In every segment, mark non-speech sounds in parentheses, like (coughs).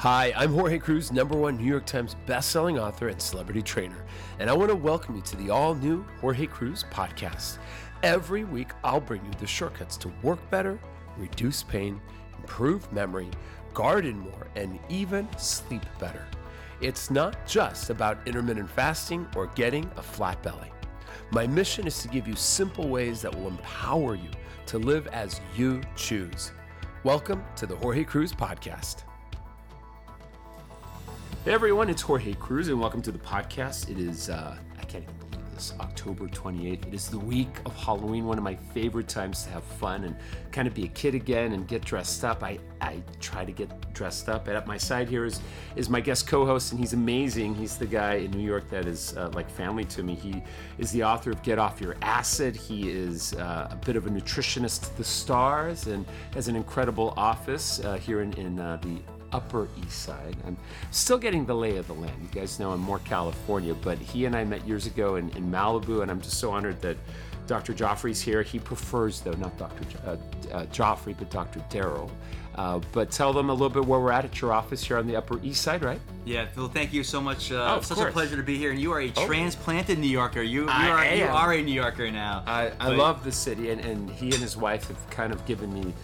Hi, I'm Jorge Cruz, number one New York Times bestselling author and celebrity trainer, and I want to welcome you to the all new Jorge Cruz podcast. Every week, I'll bring you the shortcuts to work better, reduce pain, improve memory, garden more, and even sleep better. It's not just about intermittent fasting or getting a flat belly. My mission is to give you simple ways that will empower you to live as you choose. Welcome to the Jorge Cruz Podcast. Hey everyone, it's Jorge Cruz, and welcome to the podcast. It is, uh, I can't even believe this, October 28th. It is the week of Halloween, one of my favorite times to have fun and kind of be a kid again and get dressed up. I, I try to get dressed up. And at my side here is, is my guest co host, and he's amazing. He's the guy in New York that is uh, like family to me. He is the author of Get Off Your Acid. He is uh, a bit of a nutritionist to the stars and has an incredible office uh, here in, in uh, the Upper East Side. I'm still getting the lay of the land. You guys know I'm more California, but he and I met years ago in, in Malibu, and I'm just so honored that Dr. Gioffre's here. He prefers, though, not Dr. Jo- uh, uh, Joffrey, but Dr. Daryl. Uh, but tell them a little bit where we're at at your office here on the Upper East Side, right? Yeah, Phil, thank you so much. Uh, Oh, of such course. a pleasure to be here. And you are a Oh. transplanted New Yorker. You, you, are, you are a New Yorker now. I, I love the city, and, and he and his wife have kind of given me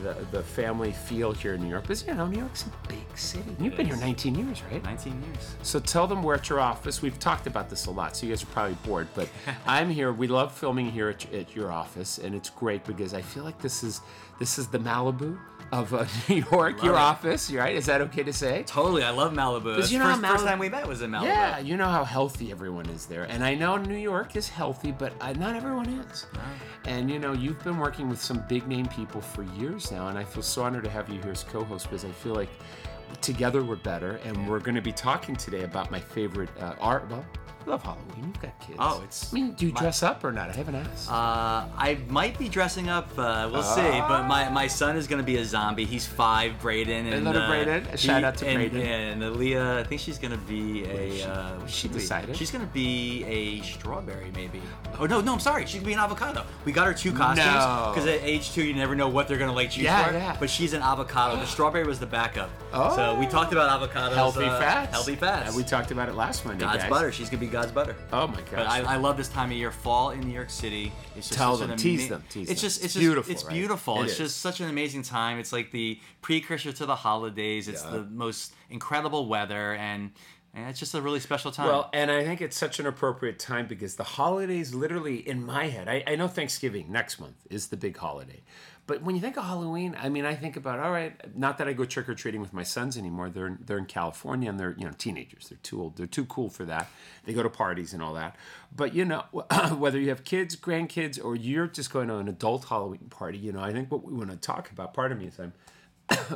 the, the family feel here in New York. Because, you know, New York's a big city. You've It been here 19 years, right? 19 years. So tell them we're at your office. We've talked about this a lot, so you guys are probably bored. But (laughs) I'm here. We love filming here at, at your office, and it's great because I feel like this is this is the Malibu of uh, (laughs) New York. Your it. office, right? Is that okay to say? Totally, I love Malibu. That's you know first, how first time we met was in Malibu. Yeah, you know how healthy everyone is there, and I know New York is healthy, but uh, not everyone is. And you know, you've been working with some big name people for years now, and I feel so honored to have you here as co-host because I feel like together we're better. And we're going to be talking today about my favorite uh, art. Well, I love Halloween. You've got kids. Oh, it's I mean, do you my- dress up or not? I haven't asked. Uh, I might be dressing up. Uh, we'll see. But my, my son is gonna be a zombie. He's five, Braden. And little uh, Braden. A shout out to and, Braden. And Aaliyah, I think she's gonna be a. Uh, what she be? decided? She's gonna be a strawberry, maybe. Oh no, no, I'm sorry. She's gonna be an avocado. We got her two costumes No. because at age two, you never know what they're gonna like choose Yeah, for. yeah. But she's an avocado. The strawberry was the backup. Oh. So we talked about avocados. healthy uh, fats. Healthy fats. And we talked about it last Monday. God's guys. butter. She's gonna be God's butter. Oh my gosh. But I, I love this time of year. Fall in New York City. It's just Tell such them, an tease them, tease it's them. just, It's it's, just, beautiful, It's right? beautiful. It it's is. just such an amazing time. It's like the precursor to the holidays. It's Yeah. the most incredible weather, and, and it's just a really special time. Well, and I think it's such an appropriate time because the holidays, literally in my head, I, I know Thanksgiving next month is the big holiday. But when you think of Halloween, I mean, I think about all right. Not that I go trick or treating with my sons anymore. They're they're in California and they're you know teenagers. They're too old. They're too cool for that. They go to parties and all that. But you know, (clears throat) whether you have kids, grandkids, or you're just going to an adult Halloween party, you know, I think what we want to talk about. Part of me is I'm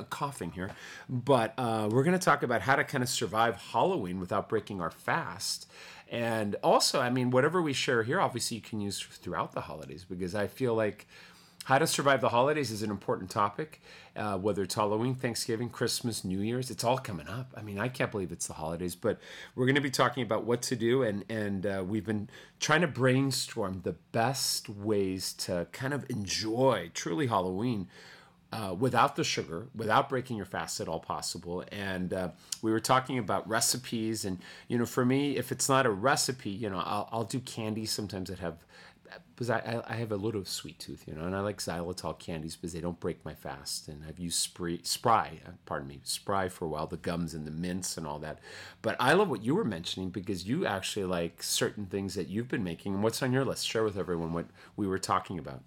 (coughs) coughing here, but uh, we're going to talk about how to kind of survive Halloween without breaking our fast. And also, I mean, whatever we share here, obviously you can use throughout the holidays because I feel like how to survive the holidays is an important topic. Uh, whether it's Halloween, Thanksgiving, Christmas, New Year's, it's all coming up. I mean, I can't believe it's the holidays, but we're going to be talking about what to do, and and uh, we've been trying to brainstorm the best ways to kind of enjoy truly Halloween uh, without the sugar, without breaking your fast at all possible. And uh, we were talking about recipes, and you know, for me, if it's not a recipe, you know, I'll, I'll do candies sometimes that have. Because I, I- have a little sweet tooth, you know, and I like xylitol candies because they don't break my fast. And I've used spree, spry, uh, pardon me, spry for a while, the gums and the mints and all that. But I love what you were mentioning because you actually like certain things that you've been making. And what's on your list? Share with everyone what we were talking about.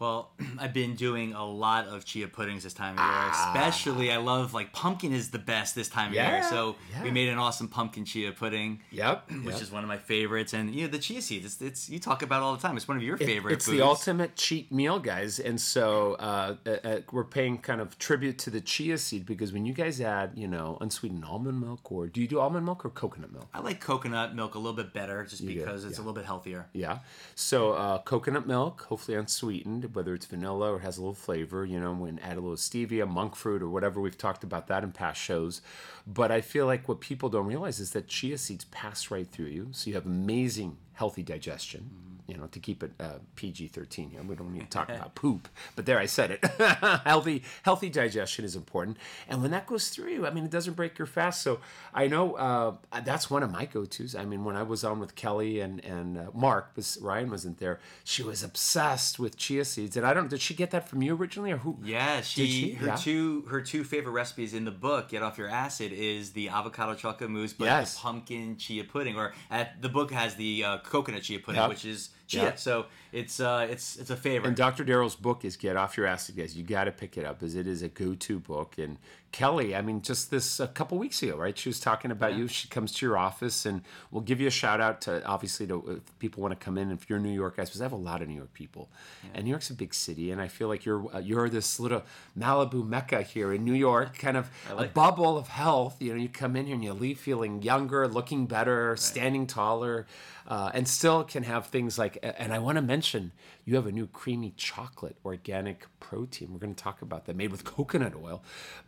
Well, (clears throat) I've been doing a lot of chia puddings this time of year. Ah. Especially, I love like pumpkin is the best this time of Yeah, year. So yeah. we made an awesome pumpkin chia pudding. Yep. (clears throat) Which is one of my favorites, and you know the chia seeds. It's, it's you talk about it all the time. It's one of your favorite. It's foods. the ultimate cheat meal, guys. And so uh, uh, uh, we're paying kind of tribute to the chia seed because when you guys add, you know, unsweetened almond milk, or do you do almond milk or coconut milk? I like coconut milk a little bit better, just do, because it's yeah. a little bit healthier. Yeah. So uh, coconut milk, hopefully unsweetened, whether it's vanilla or has a little flavor, you know, when add a little stevia, monk fruit, or whatever. We've talked about that in past shows. But I feel like what people don't realize is that chia seeds pass right through you. So you have amazing healthy digestion. You know, to keep it uh, PG thirteen. here. we don't need to talk (laughs) about poop, but there I said it. (laughs) healthy healthy digestion is important, and when that goes through you, I mean, it doesn't break your fast. So I know uh, that's one of my go tos. I mean, when I was on with Kelly and and uh, Mark, was Ryan wasn't there. She was obsessed with chia seeds, and I don't. Did she get that from you originally, or who? Yeah, she, she? her Yeah. two her two favorite recipes in the book, Get Off Your Acid, is the avocado chocolate mousse, but Yes. the pumpkin chia pudding, or at the book has the uh, coconut chia pudding, Yep. which is chia. Yep. So it's uh, it's it's a favorite. And Dr. Daryl's book is Get Off Your Acid, guys. You got to pick it up, as it is a go-to book. And Kelly, I mean, just this a couple weeks ago, right? She was talking about you. She comes to your office, and we'll give you a shout out to obviously to if people want to come in. If you're New York guys, because I have a lot of New York people, and New York's a big city, and I feel like you're uh, you're this little Malibu mecca here in New York, kind of (laughs) a like that. bubble of health. You know, you come in here and you leave feeling younger, looking better, standing taller, uh, and still can have things like. And I want to mention you have a new creamy chocolate organic protein. We're going to talk about that, made with (laughs) coconut oil.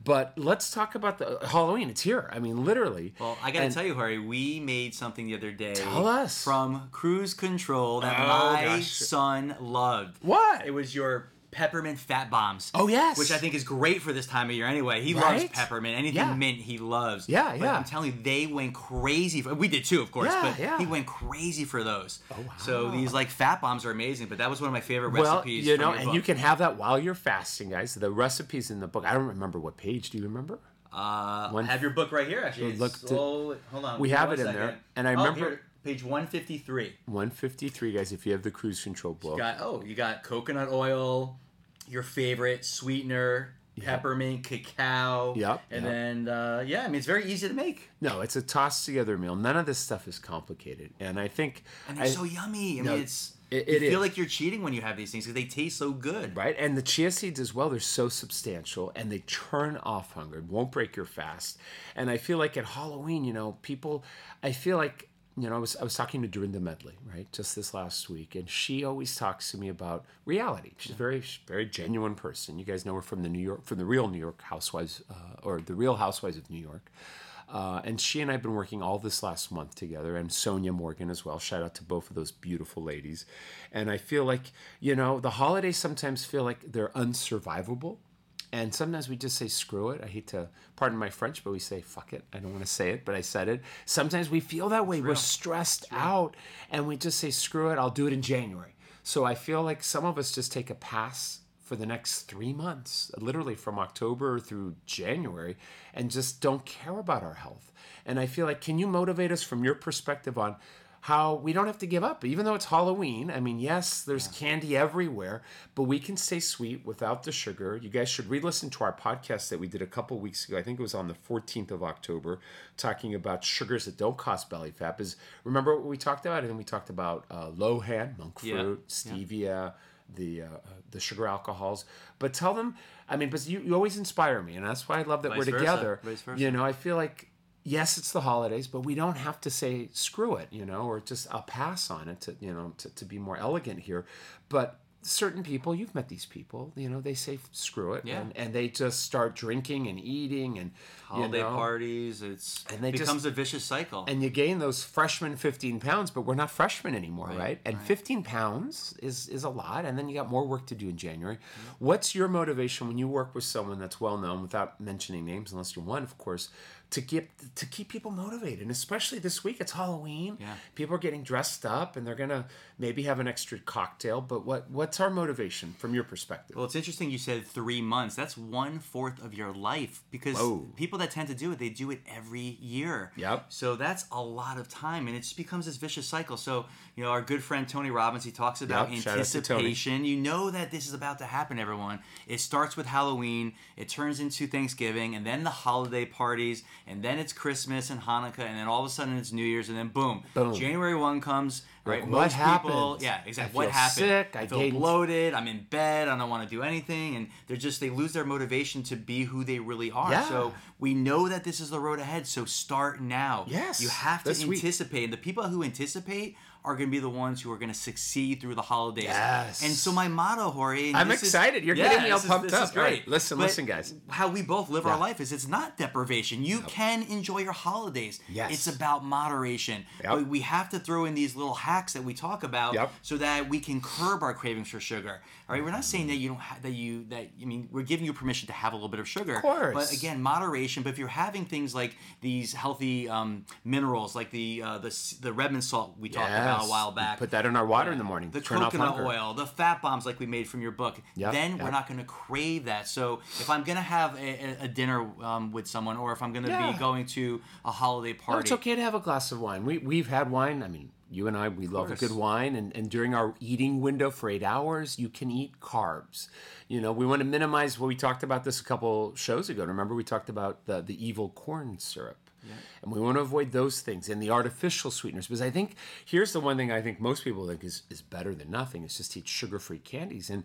But let's talk about the Halloween. It's here. I mean, literally. Well, I gotta And- tell you, Harry, we made something the other day. Tell us. From Cruz Control that Oh, my gosh. son loved. What? It was your peppermint fat bombs. Oh, yes. Which I think is great for this time of year anyway. He loves peppermint. Anything Yeah. mint he loves. Yeah, But yeah. I'm telling you, they went crazy. For, we did too, of course, Yeah, but yeah. he went crazy for those. Oh, wow. So these like fat bombs are amazing, but that was one of my favorite well, recipes. you know, and book. you can have that while you're fasting, guys. The recipes in the book. I don't remember what page. Do you remember? Uh, One- I have your book right here, actually. Look to- hold on. We have it in there, and I Oh, remember- here, page 153. 153, guys. If you have the Cruz Control book. You got oh, you got coconut oil, your favorite sweetener, peppermint, cacao. Yep, And yep. then uh, yeah, I mean it's very easy to make. No, it's a tossed together meal. None of this stuff is complicated, and I think And they're I- so yummy. I No, mean it's it- you feel is. like you're cheating when you have these things because they taste so good. right. And the chia seeds as well. They're so substantial, and they turn off hunger. Won't break your fast. And I feel like at Halloween, you know, people. I feel like you know, I was I was talking to Dorinda Medley, right, just this last week, and she always talks to me about reality. She's a very very genuine person. You guys know her from the New York, from the Real New York Housewives, uh, or the Real Housewives of New York. Uh, and she and I have been working all this last month together, and Sonja Morgan as well. Shout out to both of those beautiful ladies. And I feel like, you know, the holidays sometimes feel like they're unsurvivable. And sometimes we just say, screw it. I hate to, pardon my French, but we say, fuck it. I don't want to say it, but I said it. Sometimes we feel that way. We're stressed out, and we just say, screw it. I'll do it in January. So I feel like some of us just take a pass for the next three months, literally from October through January, and just don't care about our health. And I feel like, can you motivate us from your perspective on how we don't have to give up, even though it's Halloween? I mean, yes, there's candy everywhere, but we can stay sweet without the sugar. You guys should re listen to our podcast that we did a couple weeks ago. I think it was on the 14th of October, talking about sugars that don't cause belly fat. Is remember what we talked about? And then we talked about uh, Lohan, monk Yeah. fruit, stevia the uh, uh, the sugar alcohols. But tell them, I mean, but you, you always inspire me, and that's why I love that Vice we're together. You know, I feel like yes, it's the holidays, but we don't have to say screw it, you know, or just I'll pass on it to you know to, to be more elegant here. But certain people, you've met these people, you know, they say screw it, Yeah. and, and they just start drinking and eating and Holiday you know, parties, it's And they it just- becomes a vicious cycle. and you gain those freshman 15 pounds but we're not freshmen anymore right, and 15 pounds is is a lot and then you got more work to do in january mm-hmm. what's your motivation when you work with someone that's well known without mentioning names unless you're one of course to keep to keep people motivated and especially this week it's halloween Yeah. people are getting dressed up and they're gonna maybe have an extra cocktail but what what's our motivation from your perspective Well, it's interesting you said three months. That's one fourth of your life because Whoa. people that tend to do it, they do it every year. Yep. So that's a lot of time, and it just becomes this vicious cycle. So you know, our good friend Tony Robbins, he talks about Yep, anticipation. You know that this is about to happen, everyone. It starts with Halloween, it turns into Thanksgiving, and then the holiday parties, and then it's Christmas and Hanukkah, and then all of a sudden it's New Year's, and then boom, Boom. January one comes. Right, Like, most what people, yeah, I exactly. What feel happened? sick, I feel gained- bloated. I'm in bed. I don't want to do anything, and they're just they lose their motivation to be who they really are. Yeah. So we know that this is the road ahead. So start now. Yes, you have to week. anticipate. And the people who anticipate are going to be the ones who are going to succeed through the holidays. Yes. And so my motto, Jorge. and I'm this is- excited. You're yeah, getting me all pumped is up. All right, great. listen, But listen, guys. How we both live Yeah. our life is it's not deprivation. You can enjoy your holidays. Yes. It's about moderation. Yep. But we have to throw in these little hacks that we talk about Yep. so that we can curb our cravings for sugar. All right, we're not saying that you don't have, that you that I mean we're giving you permission to have a little bit of sugar. Of course. But again, moderation. But if you're having things like these healthy um, minerals, like the uh, the the Redmond salt we talked about a while back, Put that in our water in the morning. the Turn coconut oil, the fat bombs like we made from your book, Yep, then yep. we're not going to crave that. So if I'm going to have a, a- dinner um, with someone, or if I'm going to Yeah. be going to a holiday No, party, it's okay to have a glass of wine. We we've had wine. I mean, you and I, we love a good wine, and, and during our eating window for eight hours, you can eat carbs. You know, we want to minimize. Well, we talked about this a couple shows ago. Remember, we talked about the the evil corn syrup. And we want to avoid those things and the artificial sweeteners because I think here's the one thing I think most people think is, is better than nothing is just eat sugar-free candies. And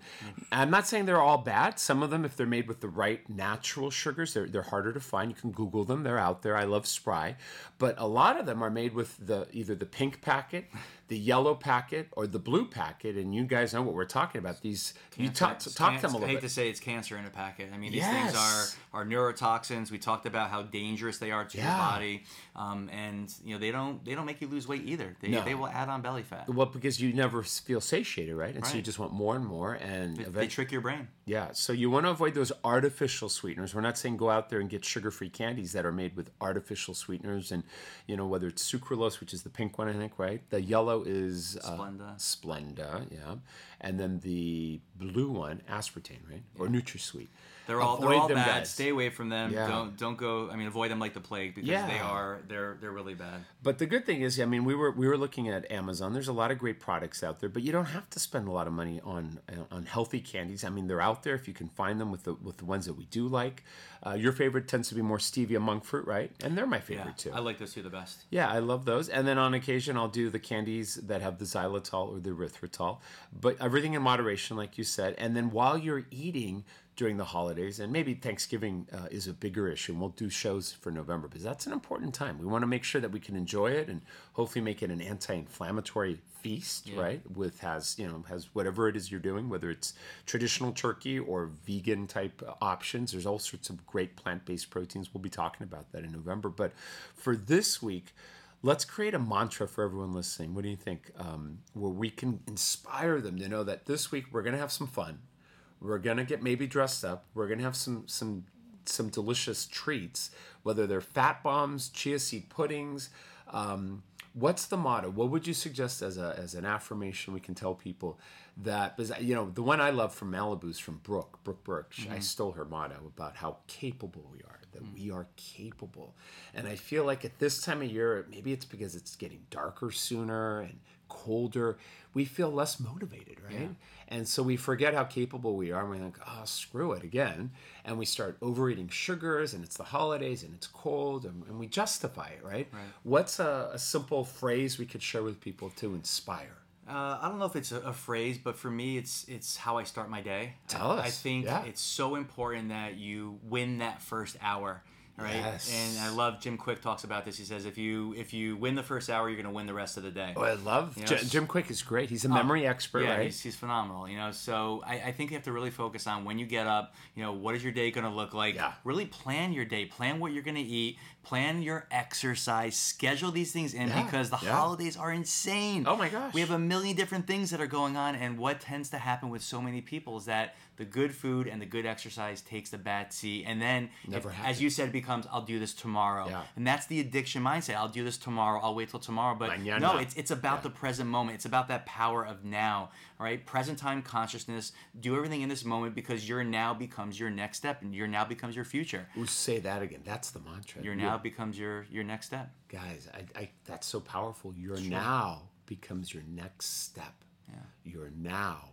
I'm not saying they're all bad. Some of them, if they're made with the right natural sugars, they're, they're harder to find. You can Google them; they're out there. I love Spry, but a lot of them are made with the either the pink packet, the yellow packet, or the blue packet. And you guys know what we're talking about. These you talk, talk can- to them a little bit. hate bit. to say it's cancer in a packet. I mean, these Yes. things are are neurotoxins. We talked about how dangerous they are to your body, um, and you know they don't they don't make you lose weight either. They, No. they will add on belly fat. Well, because you never feel satiated, right? And so you just want more and more, and They eventually, trick your brain. Yeah, so you want to avoid those artificial sweeteners. We're not saying go out there and get sugar-free candies that are made with artificial sweeteners, and you know whether it's sucralose, which is the pink one, I think, right? The yellow is uh, Splenda. Splenda, yeah, and then the blue one, aspartame, right, or NutraSweet. They're all they're all bad. guys. Stay away from them. Yeah. Don't don't go. I mean, avoid them like the plague because Yeah. they are they're they're really bad. But the good thing is, I mean, we were we were looking at Amazon. There's a lot of great products out there, but you don't have to spend a lot of money on on healthy candies. I mean, they're out there if you can find them with the with the ones that we do like. Uh, your favorite tends to be more stevia monk fruit, right? And they're my Yeah, favorite too. I like those two the best. Yeah, I love those. And then on occasion, I'll do the candies that have the xylitol or the erythritol, but everything in moderation, like you said. And then while you're eating during the holidays, and maybe Thanksgiving uh, is a bigger issue, and we'll do shows for November because that's an important time. We want to make sure that we can enjoy it and hopefully make it an anti-inflammatory feast, right? With has you know has whatever it is you're doing, whether it's traditional turkey or vegan type options. There's all sorts of great plant-based proteins. We'll be talking about that in November. But for this week, let's create a mantra for everyone listening. What do you think? Um, where we can inspire them to know that this week we're gonna have some fun. We're gonna get maybe dressed up. We're gonna have some some some delicious treats, whether they're fat bombs, chia seed puddings. Um, what's the motto? What would you suggest as a as an affirmation we can tell people that because you know the one I love from Malibu's from Brooke Brooke Burke. She- I stole her motto about how capable we are. That hmm. we are capable, and I feel like at this time of year, maybe it's because it's getting darker sooner and colder. We feel less motivated, right? And so we forget how capable we are, and we're like, "Oh, ah, screw it again," and we start overeating sugars, and it's the holidays, and it's cold, and, and we justify it, right? What's a, a simple phrase we could share with people to inspire? Uh, I don't know if it's a, a phrase, but for me, it's it's how I start my day. Tell I, I think yeah. it's so important that you win that first hour, right? Yes. And I love Jim Kwik talks about this. He says if you if you win the first hour, you're going to win the rest of the day. Oh, I love You know, Jim, Jim Kwik is great. He's a oh, memory expert, yeah, right? he's, he's phenomenal. You know, so I, I think you have to really focus on when you get up. You know, what is your day going to look like? Yeah. Really plan your day. Plan what you're going to eat. Plan your exercise. Schedule these things in Yeah, because the yeah. holidays are insane. Oh my gosh. We have a million different things that are going on, and what tends to happen with so many people is that the good food and the good exercise takes the bad seat, and then, if- as you said, it becomes I'll do this tomorrow, Yeah. and that's the addiction mindset. I'll do this tomorrow. I'll wait till tomorrow, but Mañana. no, it's it's about the present moment. It's about that power of now, right? Present time consciousness. Do everything in this moment because your now becomes your next step, and your now becomes your future. Ooh, say that again. That's the mantra. Your now becomes your your next step. guys, I, I, that's so powerful. Your now becomes your next step. Yeah. Your now.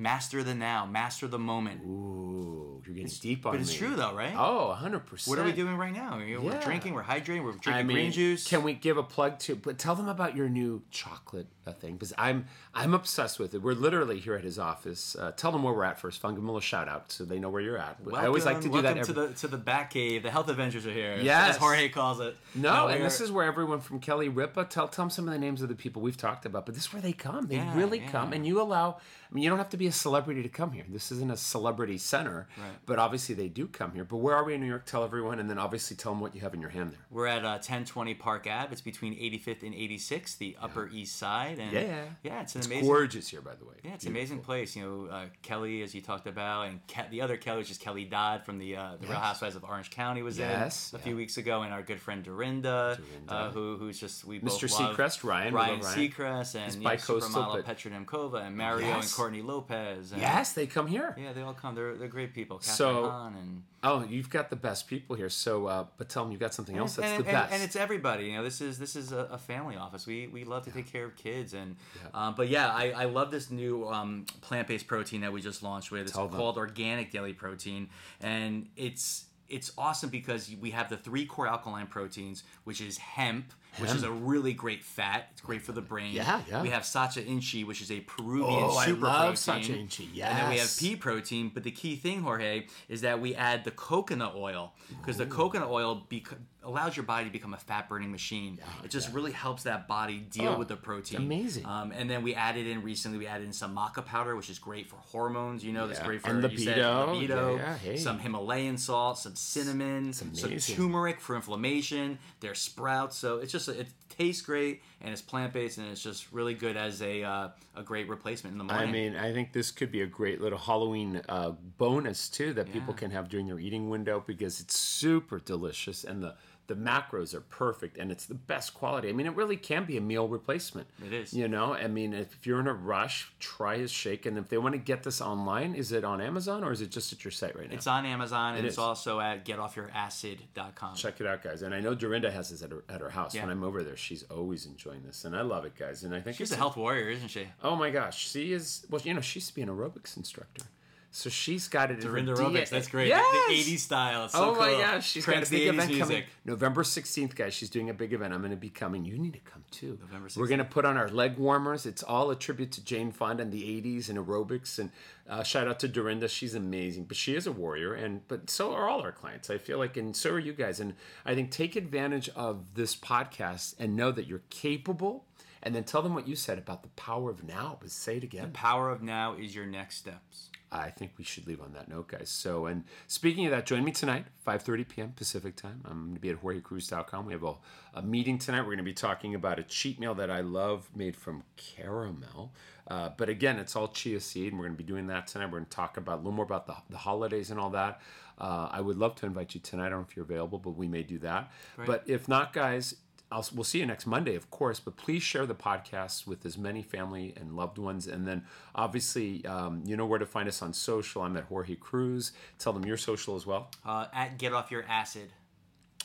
Master the now. Master the moment. Ooh, you're getting deep on But it's true though, right? Oh, 100%. What are we doing right now? We're Yeah. drinking. We're hydrating. We're drinking I mean, green juice. Can we give a plug to? But tell them about your new chocolate uh, thing because I'm I'm obsessed with it. We're literally here at his office. Uh, tell them where we're at first. Fun, give them a little shout out so they know where you're at. I always like to do welcome that. to the to the Bat Cave. The Health Avengers are here. Yes. as Jorge calls it. no, and this is where everyone from Kelly Ripa. Tell tell them some of the names of the people we've talked about. But this is where they come. They Yeah, really yeah. come, and you allow. I mean, you don't have to be a a celebrity to come here. This isn't a celebrity center, Right. but obviously they do come here. But where are we in New York? Tell everyone, and then obviously tell them what you have in your hand there. We're at uh, 1020 Park Ave. It's between 85th and 86th, the Upper East Side. And Yeah. yeah, it's an It's amazing. gorgeous here, by the way. Yeah, it's an amazing place. You know, uh, Kelly, as you talked about, and Ke- the other Kelly, which is Kelly Dodd from the uh, the Real Housewives of Orange County, was Yes, in a yeah. few weeks ago, and our good friend Dorinda, Dorinda. Uh, who who's just we both Mr. Seacrest, Ryan, Ryan Ryan. Seacrest, and you know, bi-coastal, supermodel but- Petra Nemcova, and Mario and Courtney Lopez. And, Yes, they come here. Yeah, they all come. They're, they're great people. Catherine So- and Oh, you've got the best people here. So, uh, but tell them you've got something else that's and, the and- best. and it's everybody. You know, this is this is a, a family office. We we love to take care of kids, and um, but yeah, I, I love this new um, plant based protein that we just launched with. It's Tell them. called Organic Daily Protein, and it's it's awesome because we have the three core alkaline proteins, which is hemp. Which is a really great fat. It's great for the brain. Yeah, yeah. We have Sacha Inchi, which is a Peruvian Oh, I love protein. Sacha Inchi, And then we have pea protein. But the key thing, Jorge, is that we add the coconut oil because the coconut oil bec- allows your body to become a fat burning machine. it just really helps that body deal Oh, with the protein. amazing. Um, and then we added in recently, we added in some maca powder, which is great for hormones. You know, that's great for And you said, libido. libido. Yeah, hey. Some Himalayan salt, some cinnamon, some turmeric for inflammation. There's sprouts, so it's just it tastes great and it's plant based and it's just really good as a uh, a great replacement in the morning. I mean, I think this could be a great little Halloween uh, bonus too that people can have during their eating window because it's super delicious and the the macros are perfect and it's the best quality. I mean, it really can be a meal replacement. It is. You know, I mean, if you're in a rush, try his shake. And if they want to get this online, is it on Amazon or is it just at your site right now? It's on Amazon and It it's is. also at getoffyouracid.com. Check it out, guys. And I know Dorinda has this at her, at her house. Yeah. When I'm over there, she's always enjoying this, and I love it, guys. And I think She's it's a health warrior, isn't she? Oh my gosh, she is. Well, you know, she used to be an aerobics instructor, so she's got it. in Dorinda DNA. aerobics, that's great. Yes! The, the 80s style. It's so oh my cool. gosh, she's Cranks got a big the 80s event coming. November 16th, guys. She's doing a big event. I'm going to be coming. You need to come too. November We're going to put on our leg warmers. It's all a tribute to Jane Fonda and the 80s and aerobics. And uh, shout out to Dorinda. She's amazing, but she is a warrior. And but so are all our clients. I feel like, and so are you guys. And I think take advantage of this podcast and know that you're capable. And then tell them what you said about the power of now. But say it again. The power of now is your next steps. I think we should leave on that note, guys. So, and speaking of that, join me tonight, 5.30 p.m. Pacific time. I'm going to be at JorgeCruz.com. We have a, a meeting tonight. We're going to be talking about a cheat meal that I love made from caramel. Uh, but again, it's all chia seed, and we're going to be doing that tonight. We're going to talk about a little more about the, the holidays and all that. Uh, I would love to invite you tonight. I don't know if you're available, but we may do that. But if not, guys, I'll, we'll see you next Monday, of course, but please share the podcast with as many family and loved ones. And then obviously, um, you know where to find us on social. I'm at Jorge Cruz. Tell them your social as well. Uh, at Get Off Your Acid.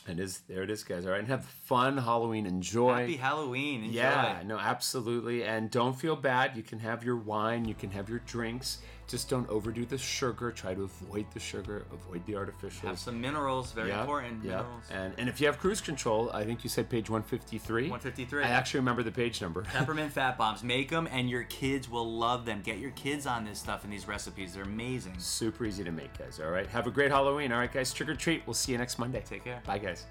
And is there it is, guys. All right. And have fun Halloween. Enjoy. Happy Halloween. Enjoy. yeah, no, absolutely. And don't feel bad. You can have your wine, you can have your drinks. Just don't overdo the sugar. Try to avoid the sugar, avoid the artificials. Have some minerals. Very Yep, important. yep. Minerals. And and if you have Cruz Control, I think you said page 153. 153. I actually remember the page number. (laughs) Peppermint fat bombs. Make them, and your kids will love them. Get your kids on this stuff and these recipes. They're amazing. Super easy to make, guys. All right. Have a great Halloween. All right, guys. Trick or treat. We'll see you next Monday. Take care. Bye, guys.